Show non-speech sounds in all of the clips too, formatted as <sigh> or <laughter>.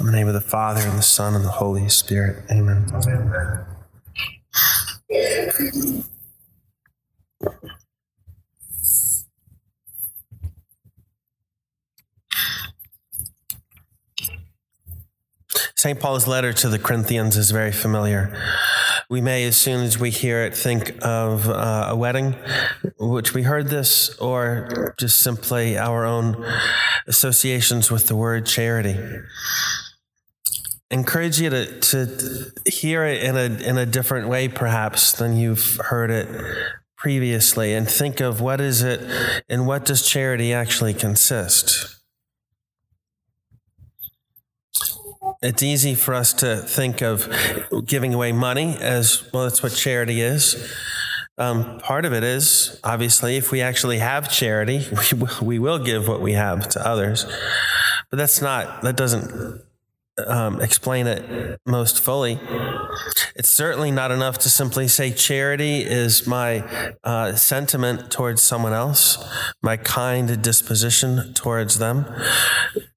In the name of the Father, and the Son, and the Holy Spirit. Amen. St. Paul's letter to the Corinthians is very familiar. We may, as soon as we hear it, think of uh, a wedding, which we heard this, or just simply our own associations with the word charity. Encourage you to, to hear it in a, in a different way, perhaps, than you've heard it previously, and think of what is it and what does charity actually consist. It's easy for us to think of giving away money as well, that's what charity is. Um, part of it is, obviously, if we actually have charity, <laughs> we will give what we have to others. But that's not, that doesn't um, explain it most fully. It's certainly not enough to simply say charity is my uh, sentiment towards someone else, my kind disposition towards them.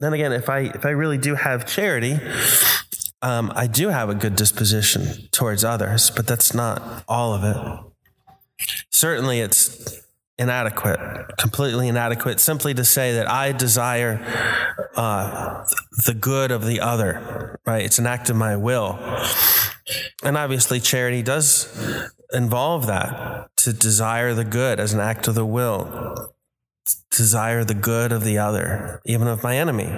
Then again, if I if I really do have charity, um, I do have a good disposition towards others, but that's not all of it. Certainly, it's inadequate, completely inadequate, simply to say that I desire uh, the good of the other, right? It's an act of my will. And obviously, charity does involve that to desire the good as an act of the will, desire the good of the other, even of my enemy.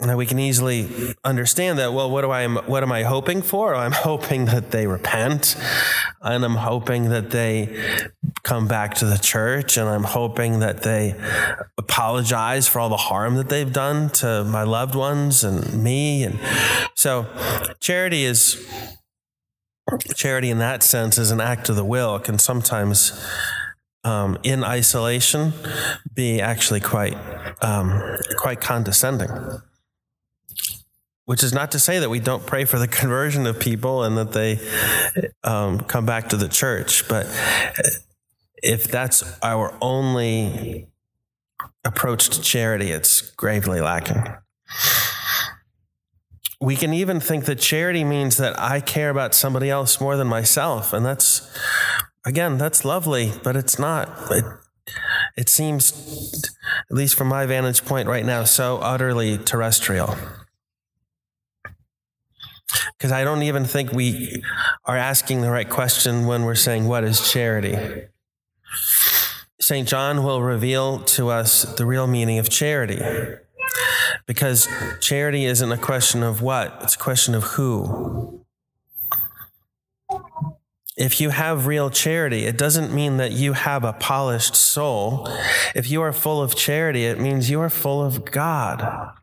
Now we can easily understand that. Well, what do I what am I hoping for? I'm <laughs> hoping that they repent, and I'm hoping that they come back to the church, and I'm hoping that they apologize for all the harm that they've done to my loved ones and me. And so, charity is charity in that sense is an act of the will. It can sometimes um, in isolation be actually quite um, quite condescending which is not to say that we don't pray for the <laughs> conversion of people and that they um, come back to the church. But if that's our only approach to charity, it's gravely lacking. We can even think that charity means that I care about somebody else more than myself. And that's, again, that's lovely, but it's not. It, it seems, at least from my vantage point right now, so utterly terrestrial because I don't even think we are asking the right question when we're saying, What is charity? St. John will reveal to us the real meaning of charity. Because charity isn't a question of what, it's a question of who. If you have real charity, it doesn't mean that you have a polished soul. If you are full of charity, it means you are full of God.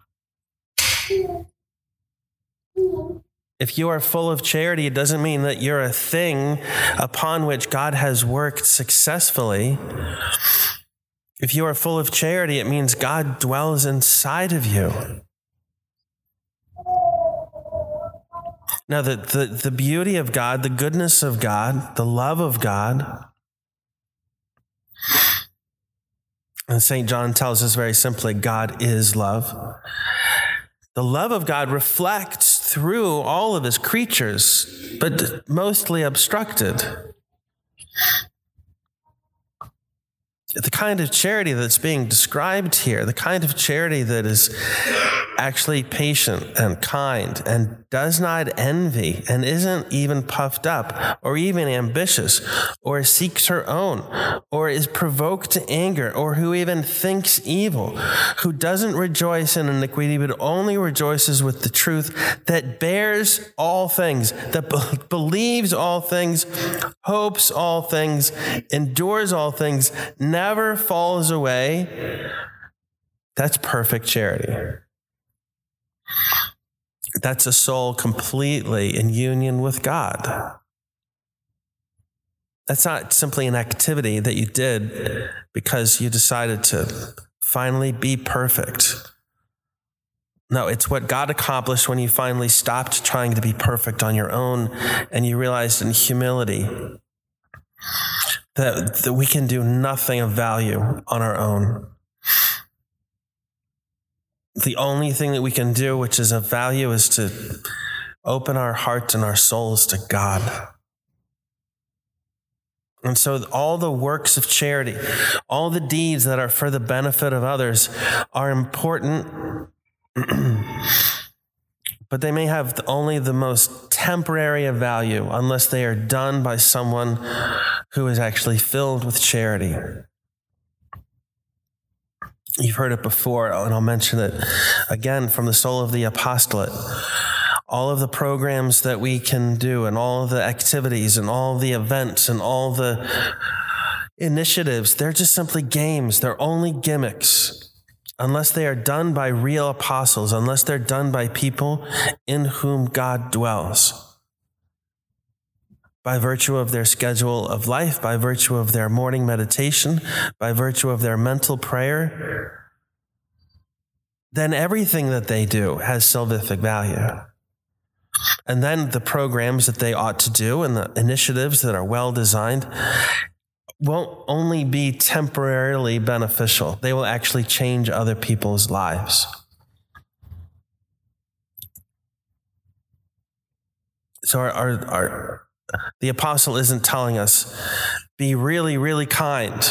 If you are full of charity, it doesn't mean that you're a thing upon which God has worked successfully. If you are full of charity, it means God dwells inside of you. Now, the, the, the beauty of God, the goodness of God, the love of God, and St. John tells us very simply God is love. The love of God reflects through all of his creatures, but mostly obstructed. The kind of charity that's being described here, the kind of charity that is actually patient and kind and does not envy and isn't even puffed up or even ambitious or seeks her own or is provoked to anger or who even thinks evil, who doesn't rejoice in iniquity but only rejoices with the truth that bears all things, that be- <laughs> believes all things, hopes all things, endures all things, never falls away. That's perfect charity. That's a soul completely in union with God. That's not simply an activity that you did because you decided to finally be perfect. No, it's what God accomplished when you finally stopped trying to be perfect on your own and you realized in humility that, that we can do nothing of value on our own the only thing that we can do, which is of value, is to open our hearts and our souls to God. And so, all the works of charity, all the deeds that are for the benefit of others are important, <clears throat> but they may have only the most temporary of value unless they are done by someone who is actually filled with charity. You've heard it before, and I'll mention it again from the soul of the apostolate. All of the programs that we can do, and all of the activities, and all the events, and all the initiatives, they're just simply games. They're only gimmicks unless they are done by real apostles, unless they're done by people in whom God dwells by virtue of their schedule of life, by virtue of their morning meditation, by virtue of their mental prayer, then everything that they do has salvific value. And then the programs that they ought to do and the initiatives that are well designed won't only be temporarily beneficial, they will actually change other people's lives. So, our, our, our the apostle isn't telling us, be really, really kind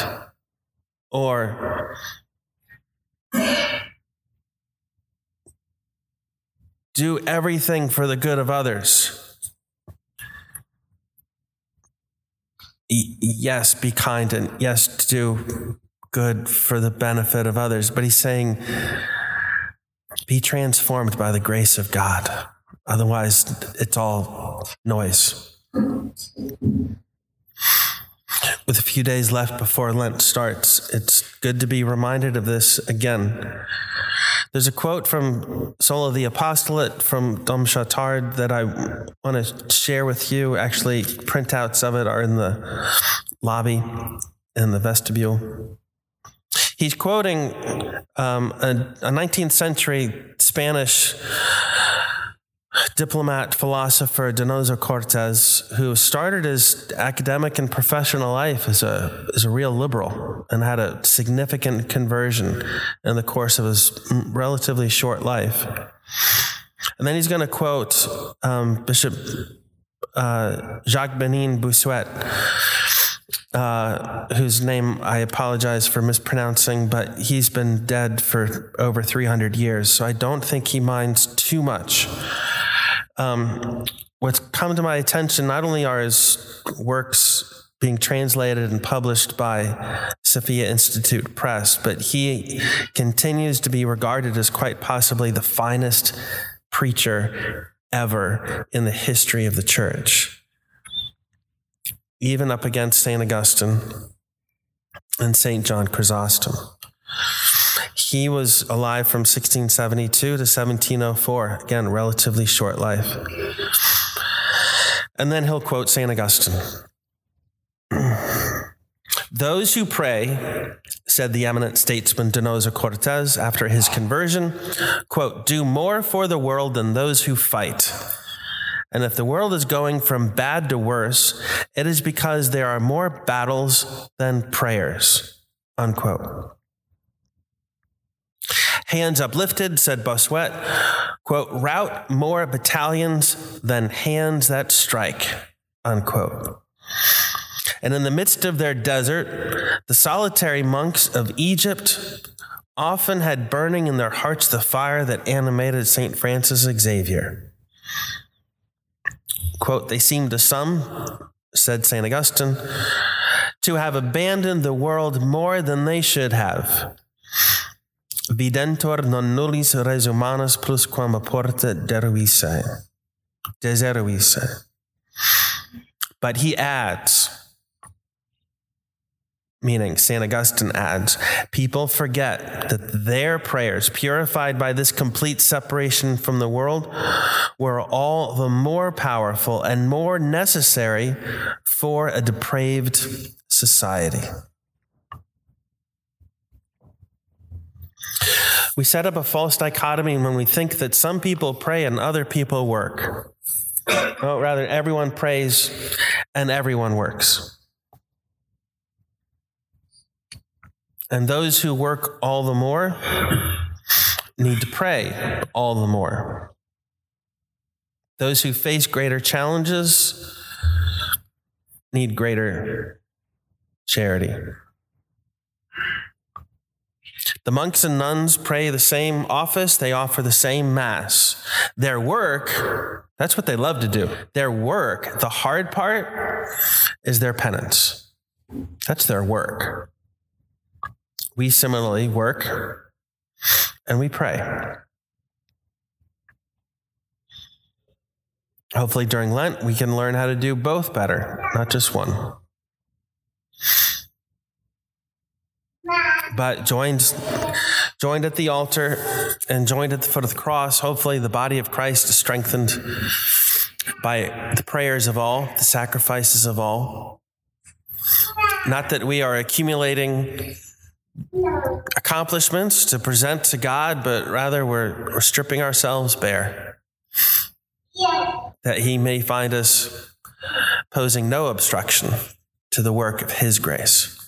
or do everything for the good of others. yes, be kind and yes, do good for the benefit of others. But he's saying, be transformed by the grace of God. Otherwise, it's all noise. With a few days left before Lent starts, it's good to be reminded of this again. There's a quote from Soul of the Apostolate from Dom Chautard that I want to share with you. Actually, printouts of it are in the lobby, in the vestibule. He's quoting um, a, a 19th century Spanish diplomat, philosopher Donoso Cortes, who started his academic and professional life as a, as a real liberal and had a significant conversion in the course of his relatively short life. And then he's going to quote um, Bishop uh, Jacques Bénigne Bossuet, uh, whose name I apologize for mispronouncing, but he's been dead for over 300 years, so I don't think he minds too much um, what's come to my attention not only are his works being translated and published by Sophia Institute Press, but he continues to be regarded as quite possibly the finest preacher ever in the history of the church. Even up against St. Augustine and St. John Chrysostom. He was alive from 1672 to 1704. Again, relatively short life. And then he'll quote St. Augustine. <clears throat> Those who pray, said the eminent statesman Donoso Cortes after his conversion, quote, do more for the world than those who fight. And if the world is going from bad to worse, it is because there are more battles than prayers, unquote. Hands uplifted, said Bossuet, quote, rout more battalions than hands that strike, unquote. And in the midst of their desert, the solitary monks of Egypt often had burning in their hearts the fire that animated St. Francis Xavier. Quote, they seemed to some, said St. Augustine, to have abandoned the world more than they should have Videntor non nullis res humanus plusquam apporta deruisse. Deseruisse. But he adds, meaning St. Augustine adds, people forget that their prayers, purified by this complete separation from the world, were all the more powerful and more necessary for a depraved society. We set up a false dichotomy when we think that some people pray and other people work. Oh, rather, everyone prays and everyone works. And those who work all the more need to pray all the more. Those who face greater challenges need greater charity. The monks and nuns pray the same office, they offer the same Mass. Their work, that's what they love to do. Their work, the hard part, is their penance. That's their work. We similarly work and we pray. Hopefully, during Lent, we can learn how to do both better, not just one. But joined, joined at the altar and joined at the foot of the cross, hopefully, the body of Christ is strengthened by the prayers of all, the sacrifices of all. Not that we are accumulating accomplishments to present to God, but rather we're, we're stripping ourselves bare. That He may find us posing no obstruction to the work of His grace.